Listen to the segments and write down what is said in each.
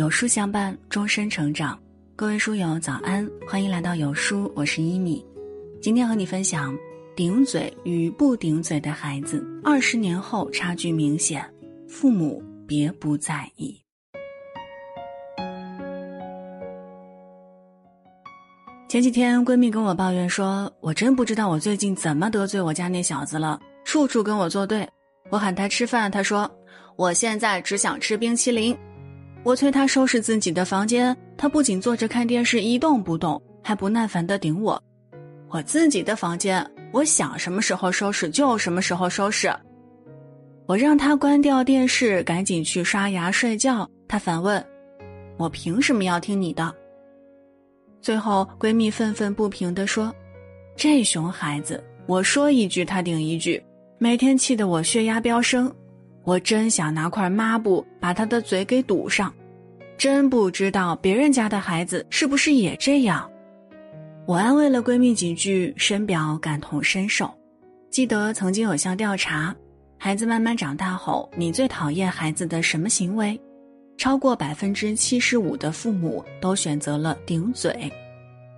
有书相伴，终身成长。各位书友早安，欢迎来到有书，我是一米。今天和你分享：顶嘴与不顶嘴的孩子，二十年后差距明显，父母别不在意。前几天闺蜜跟我抱怨说：“我真不知道我最近怎么得罪我家那小子了，处处跟我作对。我喊他吃饭，他说我现在只想吃冰淇淋。”我催他收拾自己的房间，他不仅坐着看电视一动不动，还不耐烦的顶我：“我自己的房间，我想什么时候收拾就什么时候收拾。”我让他关掉电视，赶紧去刷牙睡觉。他反问：“我凭什么要听你的？”最后，闺蜜愤愤不平地说：“这熊孩子，我说一句他顶一句，每天气得我血压飙升。”我真想拿块抹布把他的嘴给堵上，真不知道别人家的孩子是不是也这样。我安慰了闺蜜几句，深表感同身受。记得曾经有项调查，孩子慢慢长大后，你最讨厌孩子的什么行为？超过百分之七十五的父母都选择了顶嘴，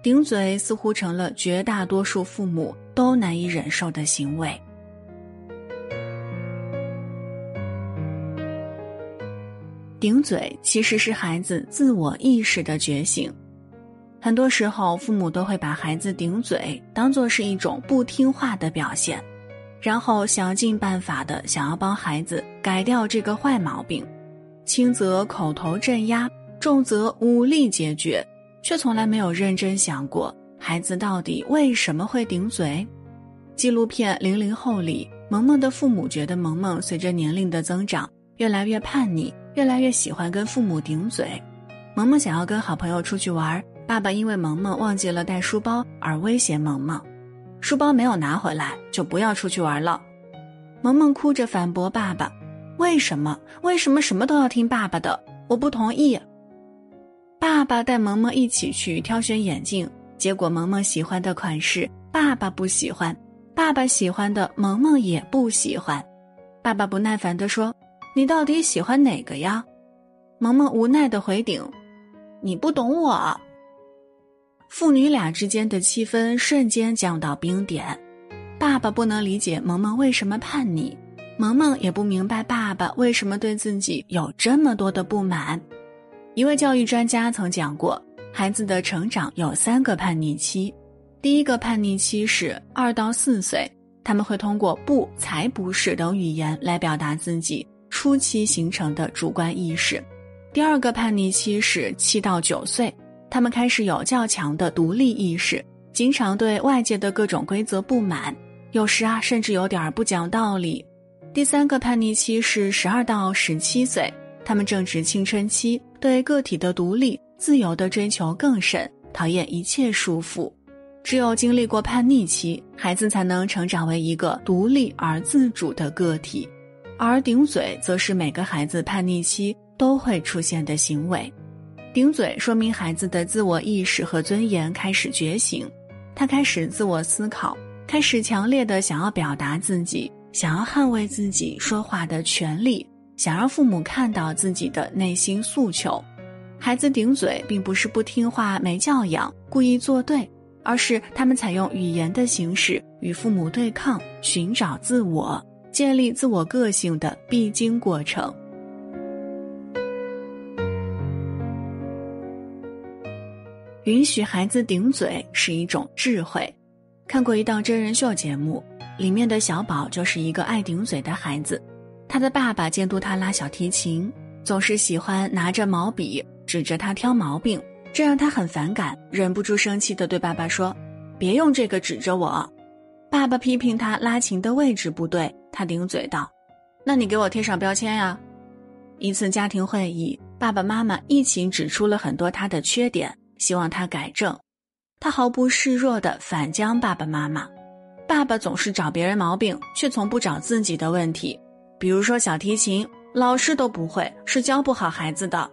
顶嘴似乎成了绝大多数父母都难以忍受的行为。顶嘴其实是孩子自我意识的觉醒，很多时候父母都会把孩子顶嘴当做是一种不听话的表现，然后想尽办法的想要帮孩子改掉这个坏毛病，轻则口头镇压，重则武力解决，却从来没有认真想过孩子到底为什么会顶嘴。纪录片《零零后》里，萌萌的父母觉得萌萌随着年龄的增长越来越叛逆。越来越喜欢跟父母顶嘴，萌萌想要跟好朋友出去玩，爸爸因为萌萌忘记了带书包而威胁萌萌，书包没有拿回来就不要出去玩了。萌萌哭着反驳爸爸：“为什么？为什么什么都要听爸爸的？我不同意。”爸爸带萌萌一起去挑选眼镜，结果萌萌喜欢的款式爸爸不喜欢，爸爸喜欢的萌萌也不喜欢，爸爸不耐烦地说。你到底喜欢哪个呀？萌萌无奈的回顶：“你不懂我。”父女俩之间的气氛瞬间降到冰点。爸爸不能理解萌萌为什么叛逆，萌萌也不明白爸爸为什么对自己有这么多的不满。一位教育专家曾讲过，孩子的成长有三个叛逆期。第一个叛逆期是二到四岁，他们会通过“不”“才不是”等语言来表达自己。初期形成的主观意识，第二个叛逆期是七到九岁，他们开始有较强的独立意识，经常对外界的各种规则不满，有时啊甚至有点不讲道理。第三个叛逆期是十二到十七岁，他们正值青春期，对个体的独立、自由的追求更甚，讨厌一切束缚。只有经历过叛逆期，孩子才能成长为一个独立而自主的个体。而顶嘴则是每个孩子叛逆期都会出现的行为。顶嘴说明孩子的自我意识和尊严开始觉醒，他开始自我思考，开始强烈的想要表达自己，想要捍卫自己说话的权利，想让父母看到自己的内心诉求。孩子顶嘴并不是不听话、没教养、故意作对，而是他们采用语言的形式与父母对抗，寻找自我。建立自我个性的必经过程。允许孩子顶嘴是一种智慧。看过一档真人秀节目，里面的小宝就是一个爱顶嘴的孩子。他的爸爸监督他拉小提琴，总是喜欢拿着毛笔指着他挑毛病，这让他很反感，忍不住生气的对爸爸说：“别用这个指着我。”爸爸批评他拉琴的位置不对。他顶嘴道：“那你给我贴上标签呀！”一次家庭会议，爸爸妈妈一起指出了很多他的缺点，希望他改正。他毫不示弱的反将爸爸妈妈：“爸爸总是找别人毛病，却从不找自己的问题。比如说小提琴，老师都不会，是教不好孩子的。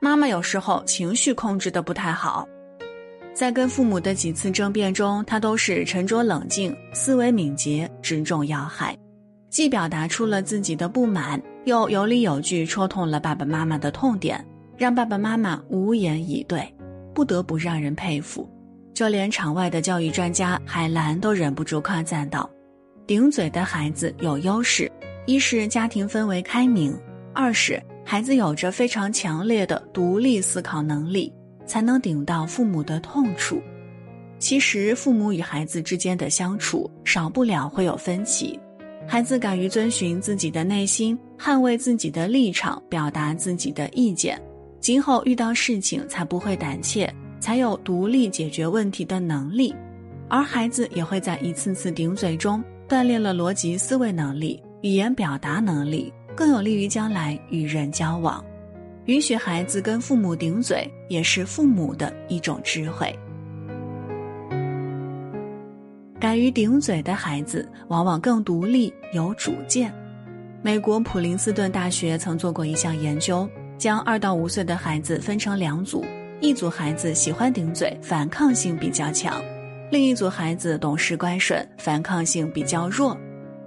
妈妈有时候情绪控制的不太好。”在跟父母的几次争辩中，他都是沉着冷静，思维敏捷，直中要害。既表达出了自己的不满，又有理有据戳痛了爸爸妈妈的痛点，让爸爸妈妈无言以对，不得不让人佩服。就连场外的教育专家海兰都忍不住夸赞道：“顶嘴的孩子有优势，一是家庭氛围开明，二是孩子有着非常强烈的独立思考能力，才能顶到父母的痛处。其实，父母与孩子之间的相处少不了会有分歧，孩子敢于遵循自己的内心，捍卫自己的立场，表达自己的意见，今后遇到事情才不会胆怯。”才有独立解决问题的能力，而孩子也会在一次次顶嘴中锻炼了逻辑思维能力、语言表达能力，更有利于将来与人交往。允许孩子跟父母顶嘴，也是父母的一种智慧。敢于顶嘴的孩子，往往更独立、有主见。美国普林斯顿大学曾做过一项研究，将二到五岁的孩子分成两组。一组孩子喜欢顶嘴，反抗性比较强；另一组孩子懂事乖顺，反抗性比较弱。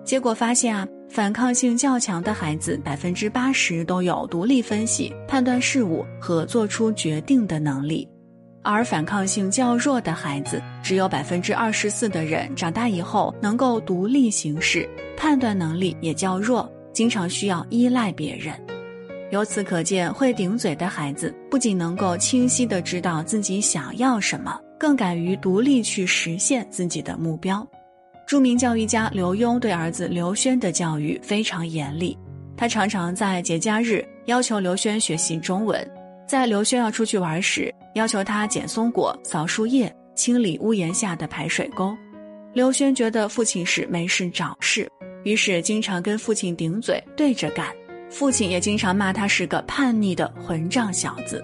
结果发现啊，反抗性较强的孩子，百分之八十都有独立分析、判断事物和做出决定的能力；而反抗性较弱的孩子，只有百分之二十四的人长大以后能够独立行事，判断能力也较弱，经常需要依赖别人。由此可见，会顶嘴的孩子不仅能够清晰地知道自己想要什么，更敢于独立去实现自己的目标。著名教育家刘墉对儿子刘轩的教育非常严厉，他常常在节假日要求刘轩学习中文，在刘轩要出去玩时，要求他捡松果、扫树叶、清理屋檐下的排水沟。刘轩觉得父亲是没事找事，于是经常跟父亲顶嘴，对着干。父亲也经常骂他是个叛逆的混账小子。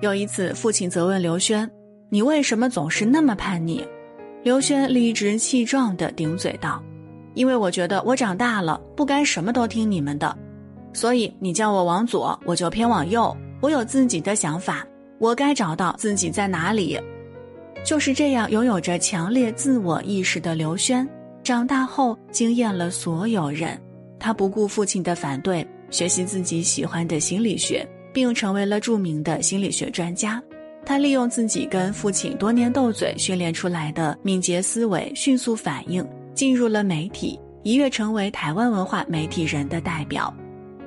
有一次，父亲责问刘轩：“你为什么总是那么叛逆？”刘轩理直气壮地顶嘴道：“因为我觉得我长大了，不该什么都听你们的，所以你叫我往左，我就偏往右。我有自己的想法，我该找到自己在哪里。”就是这样，拥有着强烈自我意识的刘轩，长大后惊艳了所有人。他不顾父亲的反对。学习自己喜欢的心理学，并成为了著名的心理学专家。他利用自己跟父亲多年斗嘴训练出来的敏捷思维、迅速反应，进入了媒体，一跃成为台湾文化媒体人的代表。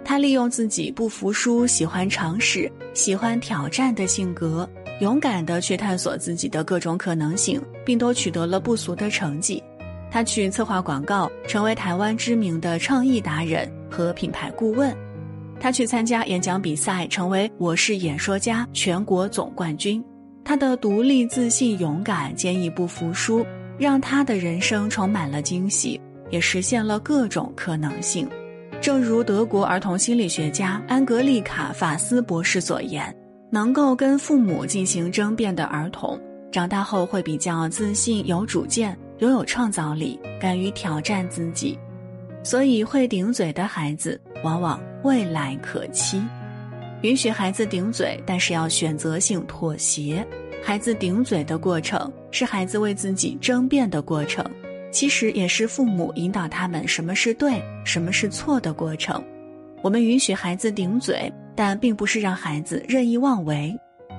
他利用自己不服输、喜欢尝试、喜欢挑战的性格，勇敢地去探索自己的各种可能性，并都取得了不俗的成绩。他去策划广告，成为台湾知名的创意达人和品牌顾问。他去参加演讲比赛，成为我是演说家全国总冠军。他的独立、自信、勇敢、坚毅不服输，让他的人生充满了惊喜，也实现了各种可能性。正如德国儿童心理学家安格丽卡·法斯博士所言：“能够跟父母进行争辩的儿童，长大后会比较自信、有主见。”拥有创造力，敢于挑战自己，所以会顶嘴的孩子往往未来可期。允许孩子顶嘴，但是要选择性妥协。孩子顶嘴的过程是孩子为自己争辩的过程，其实也是父母引导他们什么是对，什么是错的过程。我们允许孩子顶嘴，但并不是让孩子任意妄为。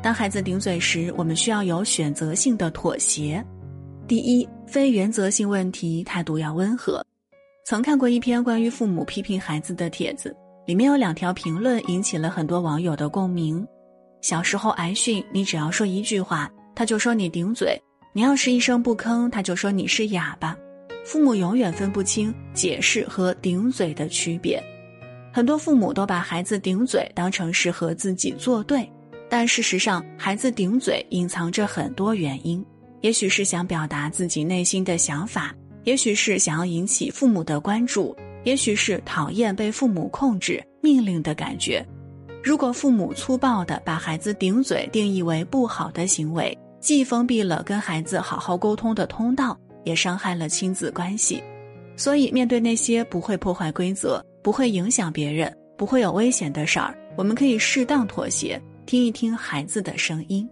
当孩子顶嘴时，我们需要有选择性的妥协。第一，非原则性问题态度要温和。曾看过一篇关于父母批评孩子的帖子，里面有两条评论引起了很多网友的共鸣。小时候挨训，你只要说一句话，他就说你顶嘴；你要是一声不吭，他就说你是哑巴。父母永远分不清解释和顶嘴的区别。很多父母都把孩子顶嘴当成是和自己作对，但事实上，孩子顶嘴隐藏着很多原因。也许是想表达自己内心的想法，也许是想要引起父母的关注，也许是讨厌被父母控制、命令的感觉。如果父母粗暴地把孩子顶嘴定义为不好的行为，既封闭了跟孩子好好沟通的通道，也伤害了亲子关系。所以，面对那些不会破坏规则、不会影响别人、不会有危险的事儿，我们可以适当妥协，听一听孩子的声音。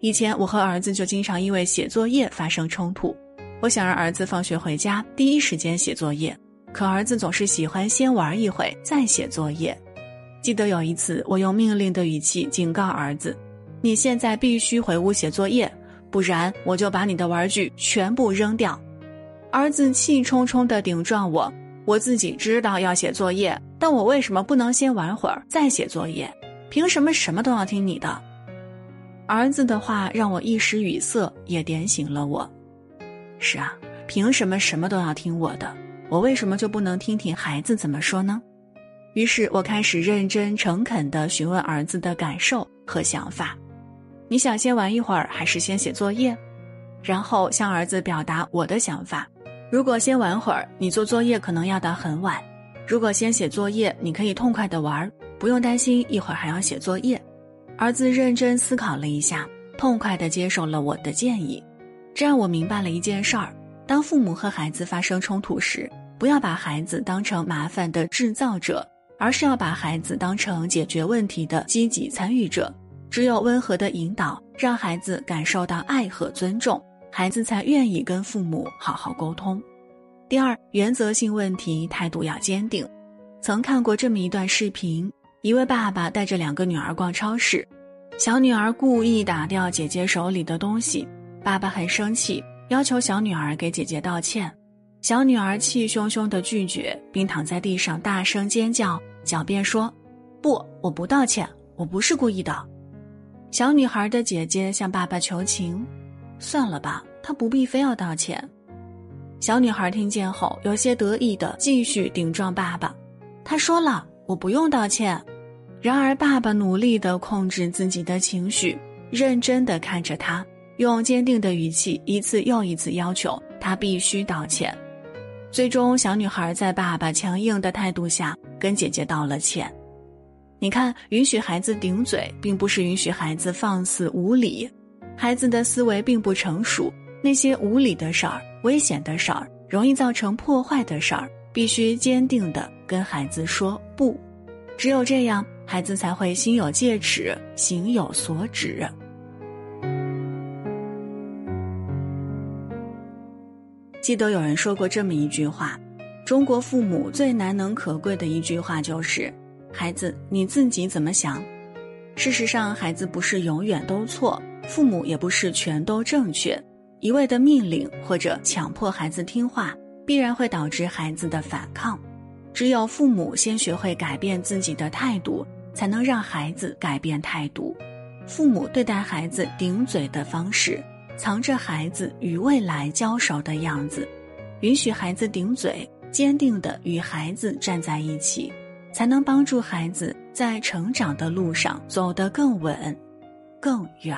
以前我和儿子就经常因为写作业发生冲突。我想让儿子放学回家第一时间写作业，可儿子总是喜欢先玩一会再写作业。记得有一次，我用命令的语气警告儿子：“你现在必须回屋写作业，不然我就把你的玩具全部扔掉。”儿子气冲冲地顶撞我：“我自己知道要写作业，但我为什么不能先玩会儿再写作业？凭什么什么都要听你的？”儿子的话让我一时语塞，也点醒了我。是啊，凭什么什么都要听我的？我为什么就不能听听孩子怎么说呢？于是我开始认真诚恳地询问儿子的感受和想法。你想先玩一会儿，还是先写作业？然后向儿子表达我的想法。如果先玩会儿，你做作业可能要到很晚；如果先写作业，你可以痛快的玩，不用担心一会儿还要写作业。儿子认真思考了一下，痛快的接受了我的建议。这让我明白了一件事儿：当父母和孩子发生冲突时，不要把孩子当成麻烦的制造者，而是要把孩子当成解决问题的积极参与者。只有温和的引导，让孩子感受到爱和尊重，孩子才愿意跟父母好好沟通。第二，原则性问题态度要坚定。曾看过这么一段视频。一位爸爸带着两个女儿逛超市，小女儿故意打掉姐姐手里的东西，爸爸很生气，要求小女儿给姐姐道歉。小女儿气汹汹地拒绝，并躺在地上大声尖叫，狡辩说：“不，我不道歉，我不是故意的。”小女孩的姐姐向爸爸求情：“算了吧，她不必非要道歉。”小女孩听见后，有些得意地继续顶撞爸爸。她说了：“我不用道歉。”然而，爸爸努力地控制自己的情绪，认真地看着他，用坚定的语气一次又一次要求他必须道歉。最终，小女孩在爸爸强硬的态度下跟姐姐道了歉。你看，允许孩子顶嘴，并不是允许孩子放肆无礼。孩子的思维并不成熟，那些无理的事儿、危险的事儿、容易造成破坏的事儿，必须坚定的跟孩子说不。只有这样。孩子才会心有戒尺，行有所止。记得有人说过这么一句话：中国父母最难能可贵的一句话就是“孩子，你自己怎么想？”事实上，孩子不是永远都错，父母也不是全都正确。一味的命令或者强迫孩子听话，必然会导致孩子的反抗。只有父母先学会改变自己的态度。才能让孩子改变态度。父母对待孩子顶嘴的方式，藏着孩子与未来交手的样子。允许孩子顶嘴，坚定的与孩子站在一起，才能帮助孩子在成长的路上走得更稳、更远。